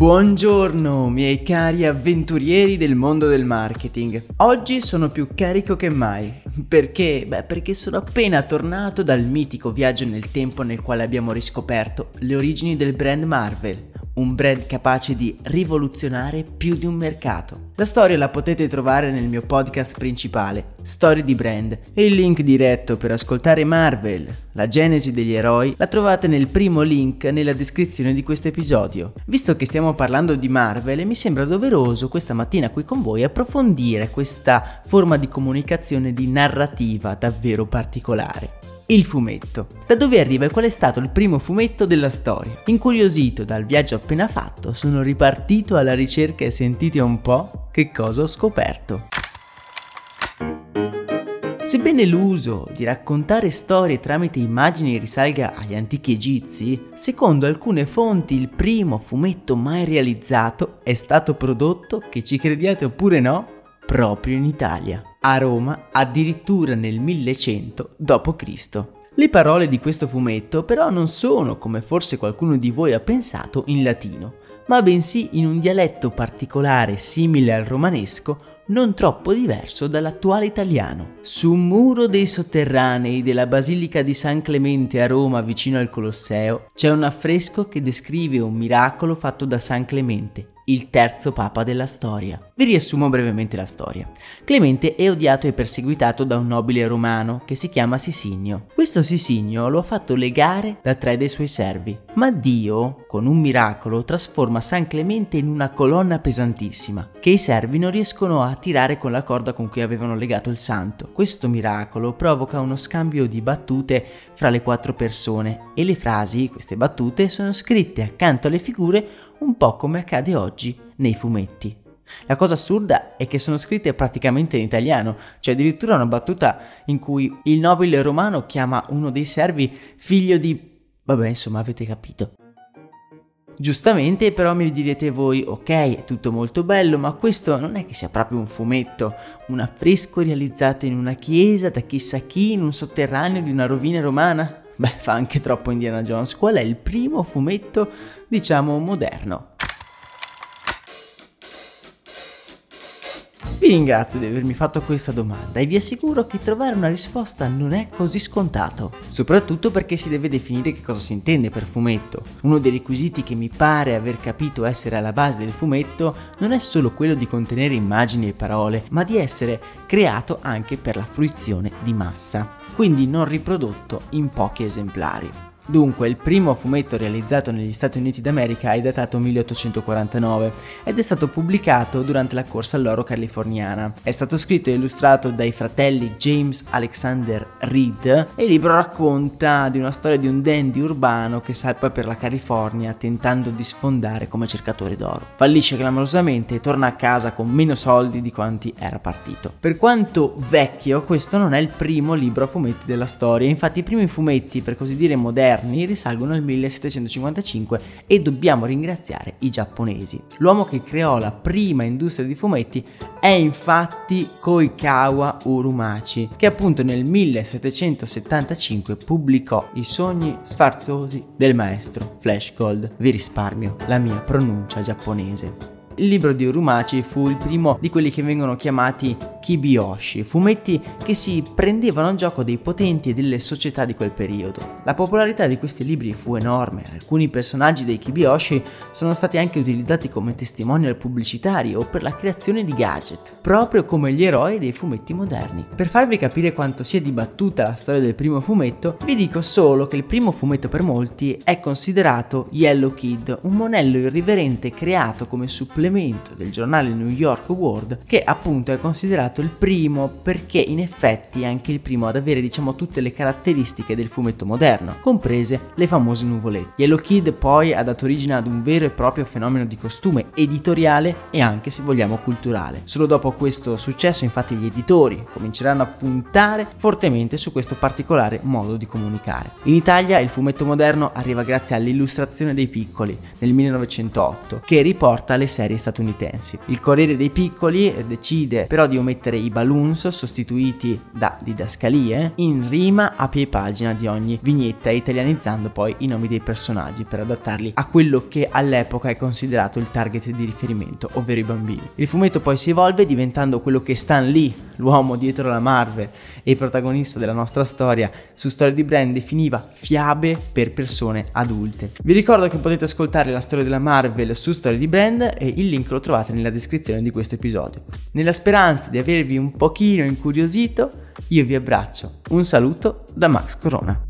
Buongiorno miei cari avventurieri del mondo del marketing. Oggi sono più carico che mai. Perché? Beh, perché sono appena tornato dal mitico viaggio nel tempo nel quale abbiamo riscoperto le origini del brand Marvel un brand capace di rivoluzionare più di un mercato. La storia la potete trovare nel mio podcast principale, Storie di Brand, e il link diretto per ascoltare Marvel, la genesi degli eroi, la trovate nel primo link nella descrizione di questo episodio. Visto che stiamo parlando di Marvel, mi sembra doveroso questa mattina qui con voi approfondire questa forma di comunicazione di narrativa davvero particolare il fumetto. Da dove arriva e qual è stato il primo fumetto della storia? Incuriosito dal viaggio appena fatto, sono ripartito alla ricerca e sentite un po' che cosa ho scoperto. Sebbene l'uso di raccontare storie tramite immagini risalga agli antichi egizi, secondo alcune fonti il primo fumetto mai realizzato è stato prodotto, che ci crediate oppure no, proprio in Italia a Roma addirittura nel 1100 d.C. Le parole di questo fumetto però non sono, come forse qualcuno di voi ha pensato, in latino, ma bensì in un dialetto particolare simile al romanesco, non troppo diverso dall'attuale italiano. Su un muro dei sotterranei della Basilica di San Clemente a Roma vicino al Colosseo c'è un affresco che descrive un miracolo fatto da San Clemente il terzo papa della storia. Vi riassumo brevemente la storia. Clemente è odiato e perseguitato da un nobile romano che si chiama Sisinio. Questo Sisinio lo ha fatto legare da tre dei suoi servi, ma Dio, con un miracolo, trasforma San Clemente in una colonna pesantissima, che i servi non riescono a tirare con la corda con cui avevano legato il santo. Questo miracolo provoca uno scambio di battute fra le quattro persone e le frasi, queste battute, sono scritte accanto alle figure un po' come accade oggi nei fumetti. La cosa assurda è che sono scritte praticamente in italiano, c'è addirittura una battuta in cui il nobile romano chiama uno dei servi figlio di... vabbè insomma avete capito. Giustamente però mi direte voi, ok, è tutto molto bello, ma questo non è che sia proprio un fumetto, un affresco realizzato in una chiesa da chissà chi in un sotterraneo di una rovina romana? Beh, fa anche troppo Indiana Jones. Qual è il primo fumetto, diciamo, moderno? Vi ringrazio di avermi fatto questa domanda e vi assicuro che trovare una risposta non è così scontato, soprattutto perché si deve definire che cosa si intende per fumetto. Uno dei requisiti che mi pare aver capito essere alla base del fumetto non è solo quello di contenere immagini e parole, ma di essere creato anche per la fruizione di massa quindi non riprodotto in pochi esemplari. Dunque, il primo fumetto realizzato negli Stati Uniti d'America è datato 1849 ed è stato pubblicato durante la corsa all'oro californiana. È stato scritto e illustrato dai fratelli James Alexander Reed e il libro racconta di una storia di un dandy urbano che salpa per la California tentando di sfondare come cercatore d'oro. Fallisce clamorosamente e torna a casa con meno soldi di quanti era partito. Per quanto vecchio, questo non è il primo libro a fumetti della storia, infatti i primi fumetti, per così dire moderni, moderni risalgono al 1755 e dobbiamo ringraziare i giapponesi. L'uomo che creò la prima industria di fumetti è infatti Koikawa Urumachi, che appunto nel 1775 pubblicò I sogni sfarzosi del maestro Flash Gold. Vi risparmio la mia pronuncia giapponese. Il libro di Urumachi fu il primo di quelli che vengono chiamati Kibiyoshi, fumetti che si prendevano gioco dei potenti e delle società di quel periodo. La popolarità di questi libri fu enorme, alcuni personaggi dei Kibiyoshi sono stati anche utilizzati come testimonial pubblicitari o per la creazione di gadget, proprio come gli eroi dei fumetti moderni. Per farvi capire quanto sia dibattuta la storia del primo fumetto, vi dico solo che il primo fumetto per molti è considerato Yellow Kid, un monello irriverente creato come supplemento del giornale New York World che appunto è considerato considerato il primo perché in effetti è anche il primo ad avere diciamo tutte le caratteristiche del fumetto moderno, comprese le famose nuvolette. Yellow Kid poi ha dato origine ad un vero e proprio fenomeno di costume editoriale e anche se vogliamo culturale. Solo dopo questo successo infatti gli editori cominceranno a puntare fortemente su questo particolare modo di comunicare. In Italia il fumetto moderno arriva grazie all'illustrazione dei piccoli nel 1908 che riporta le serie statunitensi. Il Corriere dei Piccoli decide però di omettere mettere i balloons sostituiti da didascalie in rima a pie pagina di ogni vignetta italianizzando poi i nomi dei personaggi per adattarli a quello che all'epoca è considerato il target di riferimento, ovvero i bambini. Il fumetto poi si evolve diventando quello che Stan Lee, l'uomo dietro la Marvel e protagonista della nostra storia su Storia di Brand definiva fiabe per persone adulte. Vi ricordo che potete ascoltare la storia della Marvel su Storia di Brand e il link lo trovate nella descrizione di questo episodio. Nella speranza di avervi un pochino incuriosito, io vi abbraccio. Un saluto da Max Corona.